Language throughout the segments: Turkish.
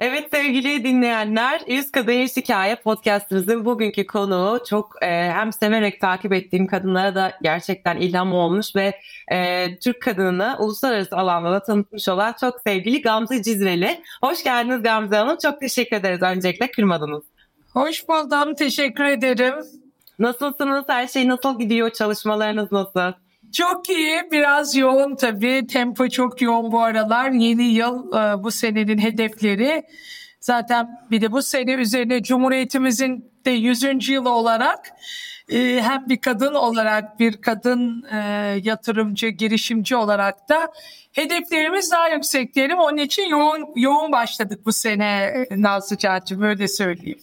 Evet sevgili dinleyenler, Yüz Kadın Yüz Hikaye podcastımızın bugünkü konuğu çok e, hem severek takip ettiğim kadınlara da gerçekten ilham olmuş ve e, Türk kadınını uluslararası alanda da tanıtmış olan çok sevgili Gamze Cizreli. Hoş geldiniz Gamze Hanım. Çok teşekkür ederiz öncelikle kırmadınız. Hoş buldum. Teşekkür ederim. Nasılsınız? Her şey nasıl gidiyor? Çalışmalarınız nasıl? Çok iyi. Biraz yoğun tabii. Tempo çok yoğun bu aralar. Yeni yıl e, bu senenin hedefleri. Zaten bir de bu sene üzerine Cumhuriyetimizin de 100. yılı olarak e, hem bir kadın olarak bir kadın e, yatırımcı, girişimci olarak da hedeflerimiz daha yüksek diyelim. Onun için yoğun yoğun başladık bu sene Nazlı Can'cığım öyle söyleyeyim.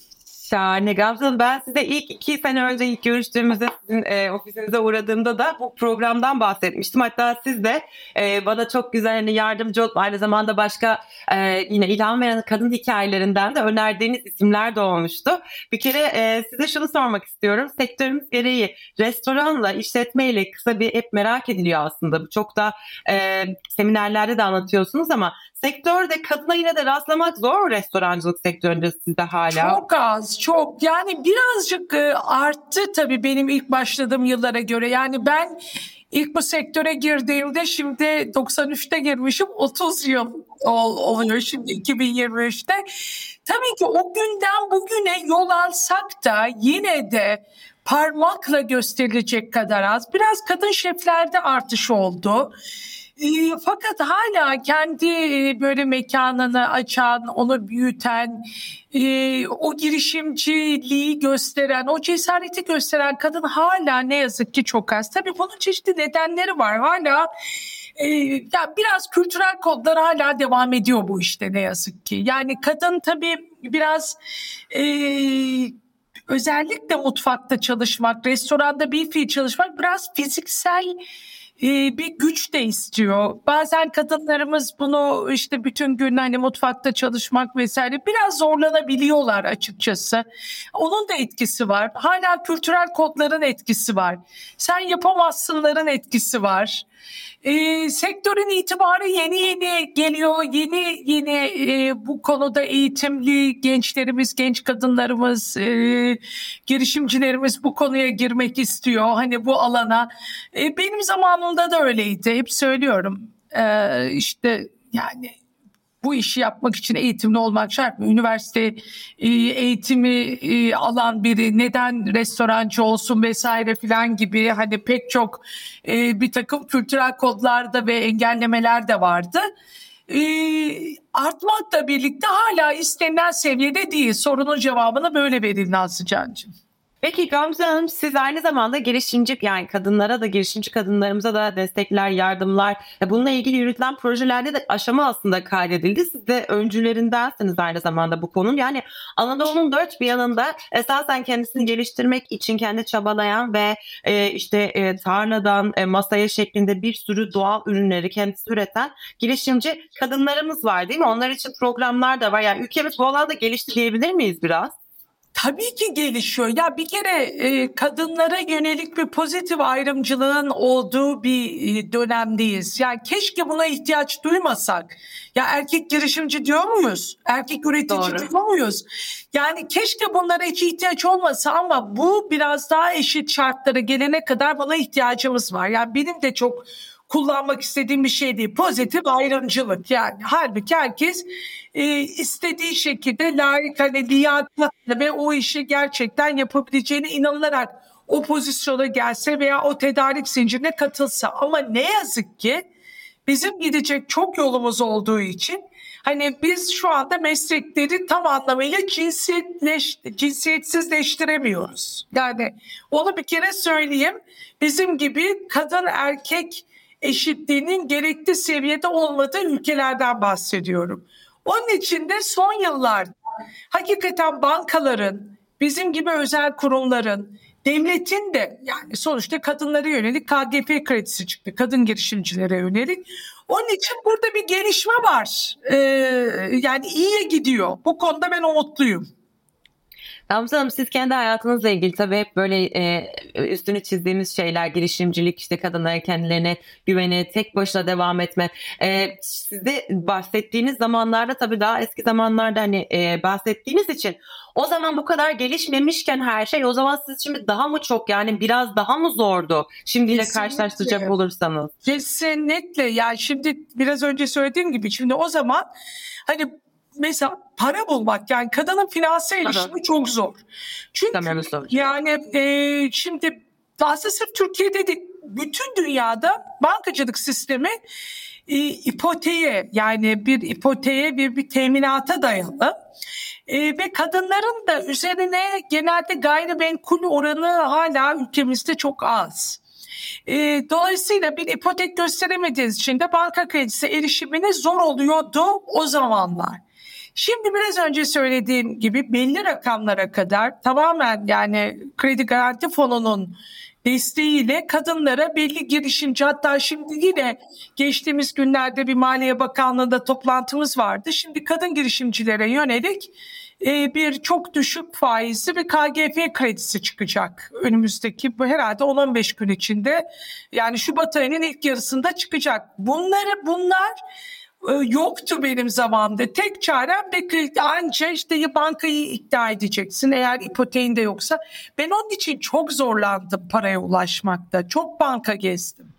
Şahane. Gamze Hanım ben size ilk iki sene önce ilk görüştüğümüzde sizin e, ofisinize uğradığımda da bu programdan bahsetmiştim. Hatta siz de e, bana çok güzel hani yardımcı olup aynı zamanda başka e, yine ilham veren kadın hikayelerinden de önerdiğiniz isimler de olmuştu. Bir kere e, size şunu sormak istiyorum. Sektörümüz gereği restoranla, işletmeyle kısa bir hep merak ediliyor aslında. Çok da e, seminerlerde de anlatıyorsunuz ama sektörde kadına yine de rastlamak zor restorancılık sektöründe sizde hala. Çok az, çok. Yani birazcık e, arttı tabii benim ilk başladığım yıllara göre. Yani ben ilk bu sektöre girdiğimde şimdi 93'te girmişim 30 yıl oluyor şimdi 2023'te. Tabii ki o günden bugüne yol alsak da yine de parmakla gösterilecek kadar az. Biraz kadın şeflerde artış oldu. E, fakat hala kendi e, böyle mekanını açan, onu büyüten, e, o girişimciliği gösteren, o cesareti gösteren kadın hala ne yazık ki çok az. Tabii bunun çeşitli nedenleri var. Hala e, ya biraz kültürel kodlar hala devam ediyor bu işte ne yazık ki. Yani kadın tabii biraz e, özellikle mutfakta çalışmak, restoranda bir fiil çalışmak biraz fiziksel bir güç de istiyor. Bazen kadınlarımız bunu işte bütün gün hani mutfakta çalışmak vesaire biraz zorlanabiliyorlar açıkçası. Onun da etkisi var. Hala kültürel kodların etkisi var. Sen yapamazsınların etkisi var. E, sektörün itibarı yeni yeni geliyor. Yeni yeni e, bu konuda eğitimli gençlerimiz, genç kadınlarımız, e, girişimcilerimiz bu konuya girmek istiyor. Hani bu alana. E, benim zamanımda da öyleydi. Hep söylüyorum. E, işte yani bu işi yapmak için eğitimli olmak şart mı? Üniversite e, eğitimi e, alan biri neden restorancı olsun vesaire filan gibi hani pek çok e, bir takım kültürel kodlarda ve engellemeler de vardı. Artmakla birlikte hala istenilen seviyede değil. Sorunun cevabını böyle verin Nazlı Can'cığım. Peki Gamze Hanım siz aynı zamanda girişimci yani kadınlara da girişimci kadınlarımıza da destekler, yardımlar bununla ilgili yürütülen projelerde de aşama aslında kaydedildi. Siz de öncülerindensiniz aynı zamanda bu konunun. Yani Anadolu'nun dört bir yanında esasen kendisini geliştirmek için kendi çabalayan ve e, işte e, tarladan e, masaya şeklinde bir sürü doğal ürünleri kendisi üreten girişimci kadınlarımız var değil mi? Onlar için programlar da var. Yani ülkemiz bu alanda gelişti diyebilir miyiz biraz? Tabii ki gelişiyor. Ya bir kere e, kadınlara yönelik bir pozitif ayrımcılığın olduğu bir e, dönemdeyiz. Yani keşke buna ihtiyaç duymasak. Ya erkek girişimci diyor muyuz? Erkek üretici Doğru. diyor muyuz? Yani keşke bunlara hiç ihtiyaç olmasa ama bu biraz daha eşit şartlara gelene kadar buna ihtiyacımız var. Yani benim de çok kullanmak istediğim bir şey değil. Pozitif ayrımcılık yani. Halbuki herkes e, istediği şekilde layık hani liyakatla ve o işi gerçekten yapabileceğine inanılarak o pozisyona gelse veya o tedarik zincirine katılsa. Ama ne yazık ki bizim gidecek çok yolumuz olduğu için hani biz şu anda meslekleri tam anlamıyla cinsiyetleş, cinsiyetsizleştiremiyoruz. Yani onu bir kere söyleyeyim. Bizim gibi kadın erkek eşitliğinin gerekli seviyede olmadığı ülkelerden bahsediyorum. Onun için de son yıllarda hakikaten bankaların, bizim gibi özel kurumların, devletin de yani sonuçta kadınlara yönelik KGP kredisi çıktı. Kadın girişimcilere yönelik. Onun için burada bir gelişme var. Ee, yani iyiye gidiyor. Bu konuda ben umutluyum. Gamze Hanım siz kendi hayatınızla ilgili tabii hep böyle e, üstünü çizdiğimiz şeyler girişimcilik işte kadınlara kendilerine güveni tek başına devam etme. E, sizde bahsettiğiniz zamanlarda tabii daha eski zamanlarda hani e, bahsettiğiniz için o zaman bu kadar gelişmemişken her şey o zaman siz şimdi daha mı çok yani biraz daha mı zordu şimdiyle Kesinlikle. karşılaştıracak olursanız? Kesinlikle yani şimdi biraz önce söylediğim gibi şimdi o zaman hani mesela para bulmak yani kadının finansal Aha. ilişimi çok zor. Çünkü yani e, şimdi aslında sırf Türkiye'de değil bütün dünyada bankacılık sistemi e, ipoteğe yani bir ipoteğe bir, bir teminata dayalı. E, ve kadınların da üzerine genelde gayrimenkul oranı hala ülkemizde çok az. E, dolayısıyla bir ipotek gösteremediğiniz için de banka kredisi erişimine zor oluyordu o zamanlar. Şimdi biraz önce söylediğim gibi belli rakamlara kadar tamamen yani kredi garanti fonunun desteğiyle kadınlara belli girişimci hatta şimdi yine geçtiğimiz günlerde bir Maliye Bakanlığı'nda toplantımız vardı. Şimdi kadın girişimcilere yönelik e, bir çok düşük faizli bir KGF kredisi çıkacak önümüzdeki bu herhalde 10-15 gün içinde yani Şubat ayının ilk yarısında çıkacak. Bunları bunlar yoktu benim zamanımda. Tek çarem kredi anca işte bankayı ikna edeceksin eğer ipoteğin de yoksa. Ben onun için çok zorlandım paraya ulaşmakta. Çok banka gezdim.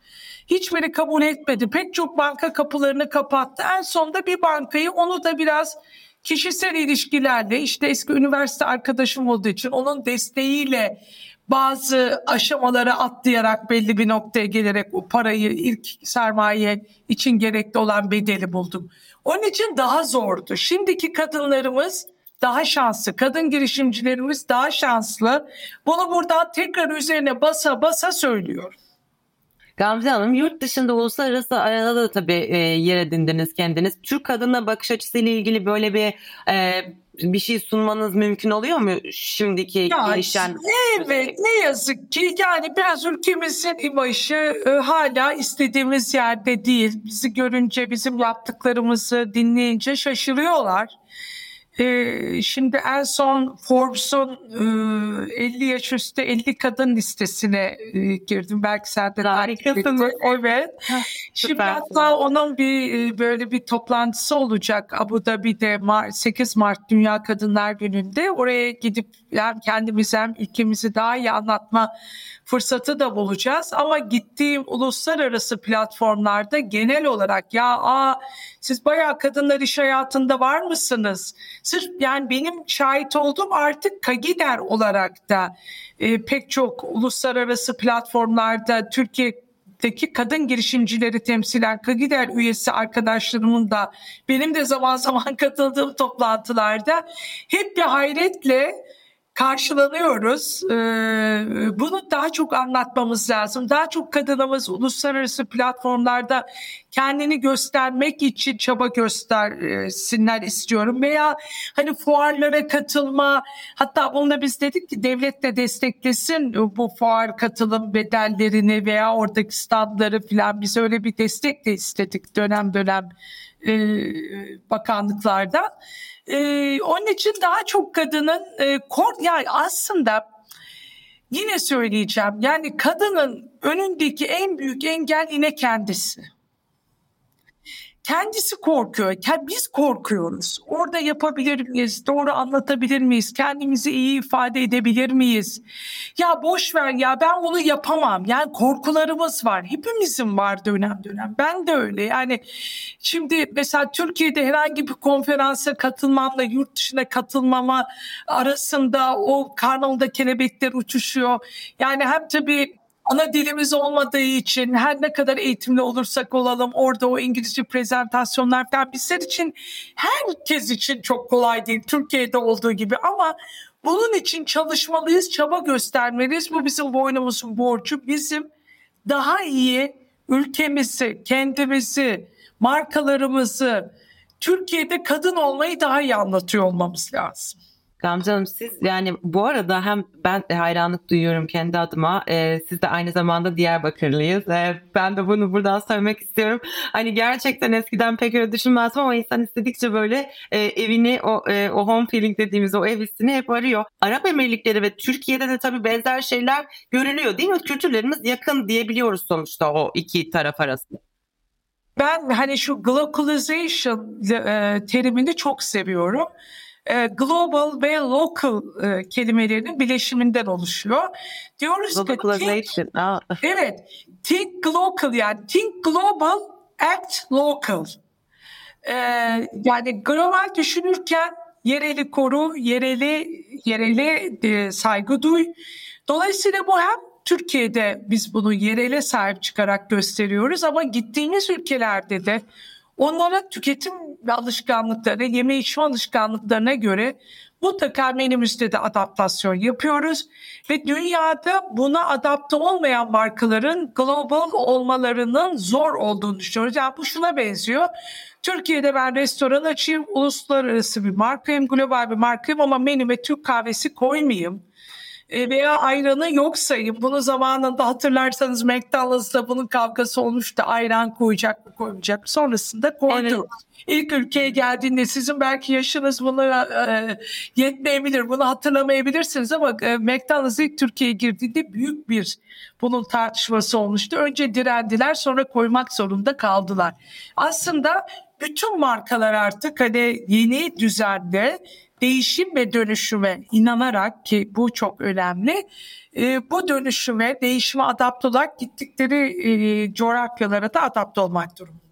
Hiçbiri kabul etmedi. Pek çok banka kapılarını kapattı. En sonunda bir bankayı onu da biraz kişisel ilişkilerle işte eski üniversite arkadaşım olduğu için onun desteğiyle bazı aşamaları atlayarak belli bir noktaya gelerek o parayı ilk sermaye için gerekli olan bedeli buldum. Onun için daha zordu. Şimdiki kadınlarımız daha şanslı. Kadın girişimcilerimiz daha şanslı. Bunu buradan tekrar üzerine basa basa söylüyorum. Gamze Hanım yurt dışında uluslararası arada da tabii e, yer edindiniz kendiniz. Türk kadına bakış açısıyla ilgili böyle bir e, bir şey sunmanız mümkün oluyor mu şimdiki Ya, gelişen? Evet ne yazık ki yani biraz ülkemizin imajı e, hala istediğimiz yerde değil. Bizi görünce bizim yaptıklarımızı dinleyince şaşırıyorlar. E, şimdi en son Forbes'un e, 50 yaş üstü 50 kadın listesine e, girdim. Belki sen de takip ettin. Evet. Şimdi süper. hatta onun bir e, böyle bir toplantısı olacak Abu Dhabi'de Mar- 8 Mart Dünya Kadınlar Günü'nde. Oraya gidip hem kendimizi hem ülkemizi daha iyi anlatma fırsatı da bulacağız. Ama gittiğim uluslararası platformlarda genel olarak ya aa, siz bayağı kadınlar iş hayatında var mısınız? Sırf yani benim şahit olduğum artık Kagider olarak da e, pek çok uluslararası platformlarda Türkiye Türkiye'deki kadın girişimcileri temsilen Kagider üyesi arkadaşlarımın da benim de zaman zaman katıldığım toplantılarda hep bir hayretle karşılanıyoruz. Ee, bunu daha çok anlatmamız lazım. Daha çok kadınımız uluslararası platformlarda kendini göstermek için çaba göstersinler istiyorum. Veya hani fuarlara katılma hatta bununla biz dedik ki devlet de desteklesin bu fuar katılım bedellerini veya oradaki standları falan biz öyle bir destek de istedik dönem dönem e, bakanlıklarda. Ee, onun için daha çok kadının e, kork yani aslında yine söyleyeceğim yani kadının önündeki en büyük engel yine kendisi. Kendisi korkuyor. Biz korkuyoruz. Orada yapabilir miyiz? Doğru anlatabilir miyiz? Kendimizi iyi ifade edebilir miyiz? Ya boş ver ya ben onu yapamam. Yani korkularımız var. Hepimizin var dönem dönem. Ben de öyle. Yani şimdi mesela Türkiye'de herhangi bir konferansa katılmamla yurt dışına katılmama arasında o karnımda kelebekler uçuşuyor. Yani hem tabii ana dilimiz olmadığı için her ne kadar eğitimli olursak olalım orada o İngilizce prezentasyonlar falan bizler için herkes için çok kolay değil Türkiye'de olduğu gibi ama bunun için çalışmalıyız, çaba göstermeliyiz. Bu bizim boynumuzun borcu. Bizim daha iyi ülkemizi, kendimizi, markalarımızı, Türkiye'de kadın olmayı daha iyi anlatıyor olmamız lazım. Gamze siz yani bu arada hem ben de hayranlık duyuyorum kendi adıma. Ee, siz de aynı zamanda Diyarbakırlıyız. Ee, ben de bunu buradan söylemek istiyorum. Hani gerçekten eskiden pek öyle düşünmezdim ama insan istedikçe böyle e, evini o, e, o home feeling dediğimiz o ev hissini hep arıyor. Arap Emirlikleri ve Türkiye'de de tabii benzer şeyler görülüyor değil mi? Kültürlerimiz yakın diyebiliyoruz sonuçta o iki taraf arasında. Ben hani şu globalization e, terimini çok seviyorum. E, global ve local e, kelimelerinin bileşiminden oluşuyor. Diyoruz ki think, evet, think global yani think global, act local. E, yani global düşünürken yereli koru, yereli yereli e, saygı duy. Dolayısıyla bu hem Türkiye'de biz bunu yerele sahip çıkarak gösteriyoruz ama gittiğimiz ülkelerde de onların tüketim alışkanlıkları, yeme içme alışkanlıklarına göre mutlaka menümüzde de adaptasyon yapıyoruz ve dünyada buna adapte olmayan markaların global olmalarının zor olduğunu düşünüyoruz. Yani bu şuna benziyor. Türkiye'de ben restoran açayım, uluslararası bir markayım, global bir markayım ama menüme Türk kahvesi koymayayım veya ayranı yok sayın. Bunu zamanında hatırlarsanız McDonald's'da bunun kavgası olmuştu. Ayran koyacak mı koymayacak mı? Sonrasında koydu. Evet. İlk ülkeye geldiğinde sizin belki yaşınız bunu e, yetmeyebilir. Bunu hatırlamayabilirsiniz ama e, McDonald's ilk Türkiye'ye girdiğinde büyük bir bunun tartışması olmuştu. Önce direndiler sonra koymak zorunda kaldılar. Aslında bütün markalar artık hani yeni düzende değişim ve dönüşüme inanarak ki bu çok önemli. E, bu dönüşüme, değişime adapte olarak gittikleri e, coğrafyalara da adapte olmak durumundalar.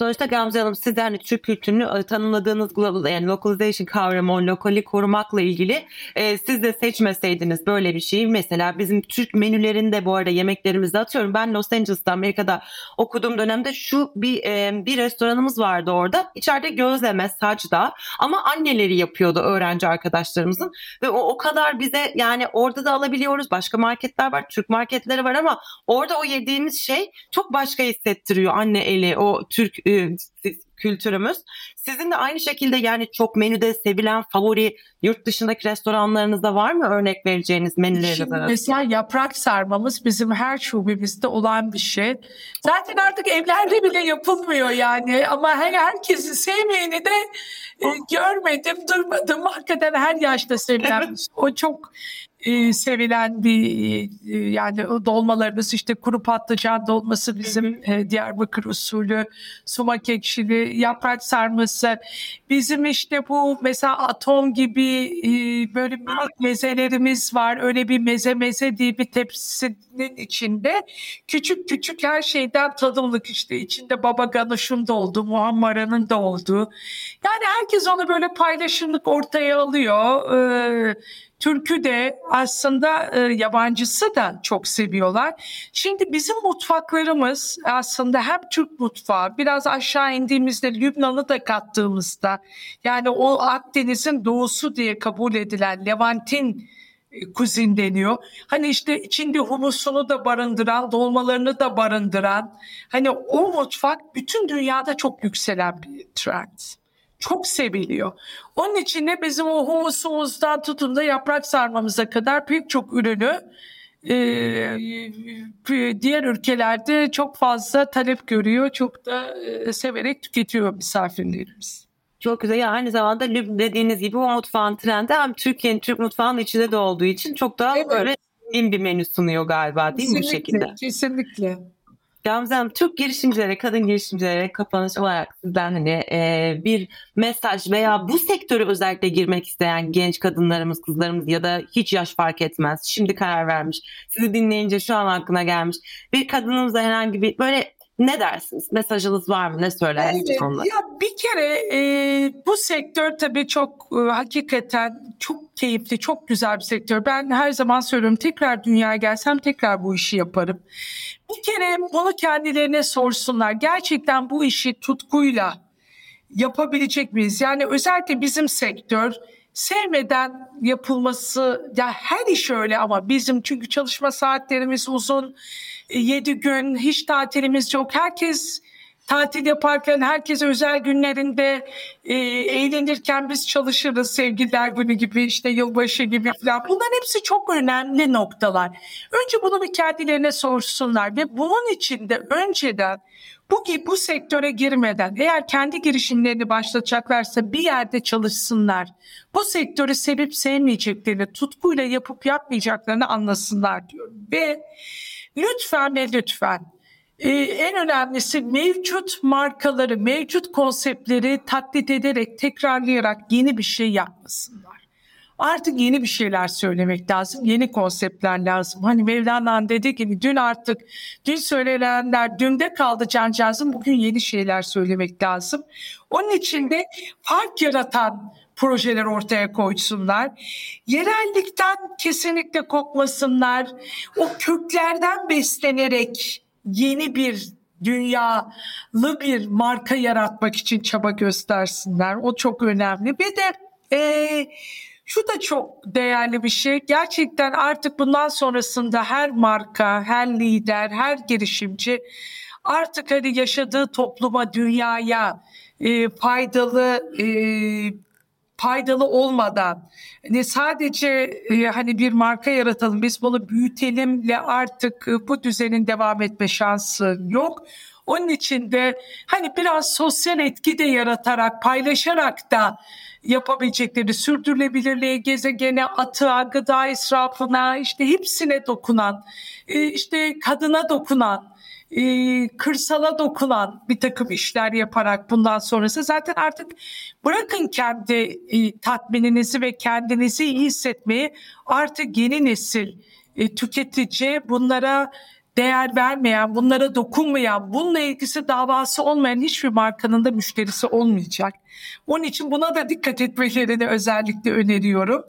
Sonuçta Gamze Hanım siz de hani Türk kültürünü e, tanımladığınız global yani localization kavramı, o lokali korumakla ilgili e, siz de seçmeseydiniz böyle bir şeyi mesela bizim Türk menülerinde bu arada yemeklerimizde atıyorum. Ben Los Angeles'ta Amerika'da okuduğum dönemde şu bir e, bir restoranımız vardı orada. İçeride gözleme, sacda ama anneleri yapıyordu öğrenci arkadaşlarımızın ve o o kadar bize yani orada da alabiliyoruz. Başka marketler var, Türk marketleri var ama orada o yediğimiz şey çok başka hissettiriyor anne eli, o Türk kültürümüz. Sizin de aynı şekilde yani çok menüde sevilen favori yurt dışındaki restoranlarınızda var mı örnek vereceğiniz menüleriniz arasında? Mesela yaprak sarmamız bizim her şubemizde olan bir şey. Zaten artık evlerde bile yapılmıyor yani ama her herkesi sevmeyeni de e, görmedim, durmadım. Hakikaten her yaşta sevilen. o çok e, sevilen bir e, yani dolmalarımız işte kuru patlıcan dolması bizim e, Diyarbakır usulü, sumak ekşili, yaprak sarması. Bizim işte bu mesela atom gibi e, böyle mezelerimiz var. Öyle bir meze meze diye bir tepsinin içinde küçük küçük her şeyden tadımlık işte içinde baba ganuşun da oldu, muhammaranın da olduğu. Yani herkes onu böyle paylaşımlık ortaya alıyor. Ee, Türk'ü de aslında e, yabancısı da çok seviyorlar. Şimdi bizim mutfaklarımız aslında hem Türk mutfağı biraz aşağı indiğimizde Lübnan'ı da kattığımızda yani o Akdeniz'in doğusu diye kabul edilen Levantin e, kuzin deniyor. Hani işte içinde humusunu da barındıran, dolmalarını da barındıran. Hani o mutfak bütün dünyada çok yükselen bir trend çok seviliyor. Onun için de bizim o humusumuzdan tutun da yaprak sarmamıza kadar pek çok ürünü e, diğer ülkelerde çok fazla talep görüyor. Çok da e, severek tüketiyor misafirlerimiz. Çok güzel. Yani aynı zamanda dediğiniz gibi o mutfağın trendi hem Türkiye'nin Türk mutfağının içinde de olduğu için çok daha evet. böyle bir menü sunuyor galiba değil kesinlikle, mi bu şekilde? Kesinlikle. Gamze Hanım Türk girişimcilere, kadın girişimcilere kapanış olarak sizden hani e, bir mesaj veya bu sektöre özellikle girmek isteyen genç kadınlarımız, kızlarımız ya da hiç yaş fark etmez. Şimdi karar vermiş. Sizi dinleyince şu an aklına gelmiş. Bir kadınımıza herhangi bir böyle ne dersiniz? Mesajınız var mı? Ne söylersiniz evet, konuda? Ya bir kere e, bu sektör tabii çok e, hakikaten çok keyifli, çok güzel bir sektör. Ben her zaman söylüyorum tekrar dünyaya gelsem tekrar bu işi yaparım. Bir kere bunu kendilerine sorsunlar. Gerçekten bu işi tutkuyla yapabilecek miyiz? Yani özellikle bizim sektör sevmeden yapılması ya her iş öyle ama bizim çünkü çalışma saatlerimiz uzun 7 gün hiç tatilimiz yok. Herkes tatil yaparken herkes özel günlerinde e, eğlenirken biz çalışırız sevgililer günü gibi işte yılbaşı gibi falan. Bunların hepsi çok önemli noktalar. Önce bunu bir kendilerine sorsunlar ve bunun için de önceden bu bu sektöre girmeden eğer kendi girişimlerini başlatacaklarsa bir yerde çalışsınlar. Bu sektörü sevip sevmeyeceklerini, tutkuyla yapıp yapmayacaklarını anlasınlar diyorum. Ve lütfen ve lütfen ee, en önemlisi mevcut markaları, mevcut konseptleri taklit ederek, tekrarlayarak yeni bir şey yapmasınlar. Artık yeni bir şeyler söylemek lazım. Yeni konseptler lazım. Hani Mevlana'nın dediği gibi dün artık dün söylenenler dünde kaldı cancağızım. Bugün yeni şeyler söylemek lazım. Onun için de fark yaratan projeler ortaya koysunlar. Yerellikten kesinlikle kokmasınlar. O köklerden beslenerek yeni bir dünyalı bir marka yaratmak için çaba göstersinler. O çok önemli. Bir de e, şu da çok değerli bir şey. Gerçekten artık bundan sonrasında her marka, her lider, her girişimci artık hani yaşadığı topluma, dünyaya e, faydalı e, faydalı olmadan hani sadece e, hani bir marka yaratalım biz bunu büyütelimle artık e, bu düzenin devam etme şansı yok. Onun için de hani biraz sosyal etki de yaratarak paylaşarak da yapabilecekleri sürdürülebilirliğe, gezegene, atığa, gıda israfına işte hepsine dokunan, e, işte kadına dokunan, e, kırsala dokunan bir takım işler yaparak bundan sonrası zaten artık bırakın kendi e, tatmininizi ve kendinizi iyi hissetmeyi artık yeni nesil tüketici bunlara değer vermeyen, bunlara dokunmayan, bununla ilgisi davası olmayan hiçbir markanın da müşterisi olmayacak. Onun için buna da dikkat etmelerini özellikle öneriyorum.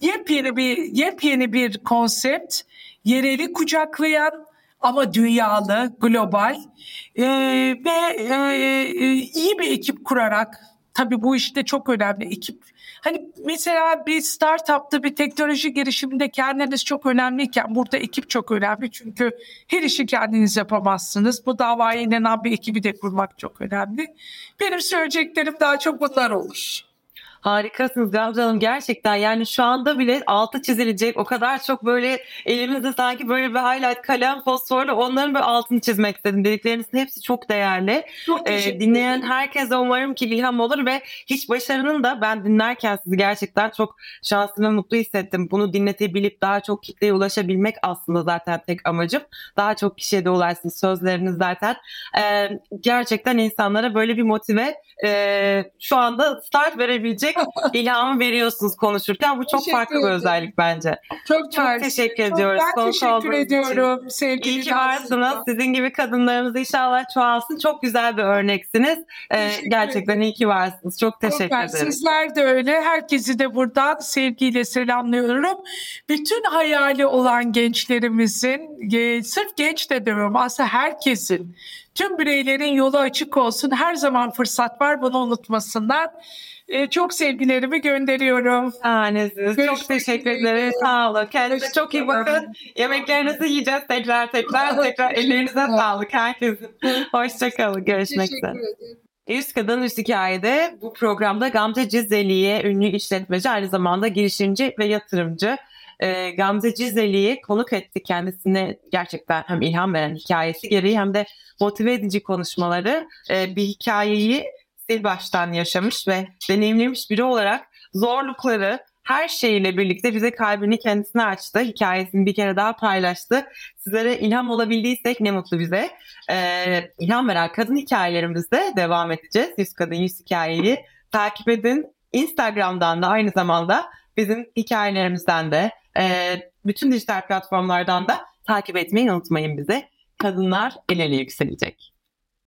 Yepyeni bir yepyeni bir konsept, yereli kucaklayan ama dünyalı, global e, ve e, iyi bir ekip kurarak tabii bu işte çok önemli ekip Hani mesela bir startupta bir teknoloji girişiminde kendiniz çok önemliyken burada ekip çok önemli. Çünkü her işi kendiniz yapamazsınız. Bu davaya inanan bir ekibi de kurmak çok önemli. Benim söyleyeceklerim daha çok bunlar olur. Harikasınız Gamze Hanım gerçekten yani şu anda bile altı çizilecek o kadar çok böyle elimizde sanki böyle bir highlight kalem fosforla onların böyle altını çizmek istedim. Dediklerinizin hepsi çok değerli. Çok ee, dinleyen herkese umarım ki ilham olur ve hiç başarının da ben dinlerken sizi gerçekten çok şanslı ve mutlu hissettim. Bunu dinletebilip daha çok kitleye ulaşabilmek aslında zaten tek amacım. Daha çok kişiye de ulaşsın sözleriniz zaten. Ee, gerçekten insanlara böyle bir motive e, şu anda start verebilecek ilham veriyorsunuz konuşurken. Bu çok teşekkür farklı ederim. bir özellik bence. Çok, çok teşekkür çok ediyoruz. Ben teşekkür ediyorum. Sevgili İyi ki varsınız. Sizin gibi kadınlarımız inşallah çoğalsın. Çok güzel bir örneksiniz. Ee, gerçekten iyi ki varsınız. Çok teşekkür ederim. Sizler de öyle. Herkesi de buradan sevgiyle selamlıyorum. Bütün hayali olan gençlerimizin, sırf genç de demiyorum aslında herkesin Tüm bireylerin yolu açık olsun. Her zaman fırsat var bunu unutmasınlar. Ee, çok sevgilerimi gönderiyorum. Tanesiniz. Çok teşekkür ederim. Sağ olun. Kendinize çok iyi bakın. Yemeklerinizi yiyeceğiz tekrar tekrar tekrar. Ellerinize sağlık herkesin. Hoşçakalın. Görüşmek üzere. Üst Kadın Üst Hikaye'de bu programda Gamze Cizeli'ye ünlü işletmeci aynı zamanda girişimci ve yatırımcı e, Gamze Cizeli'yi konuk etti. Kendisine gerçekten hem ilham veren hikayesi gereği hem de motive edici konuşmaları e, bir hikayeyi sil baştan yaşamış ve deneyimlemiş biri olarak zorlukları her şeyiyle birlikte bize kalbini kendisine açtı. Hikayesini bir kere daha paylaştı. Sizlere ilham olabildiysek ne mutlu bize. Ee, ilham veren kadın hikayelerimizde devam edeceğiz. Yüz Kadın Yüz Hikayeyi takip edin. Instagram'dan da aynı zamanda bizim hikayelerimizden de e, bütün dijital platformlardan da takip etmeyi unutmayın bize. Kadınlar el ele yükselecek.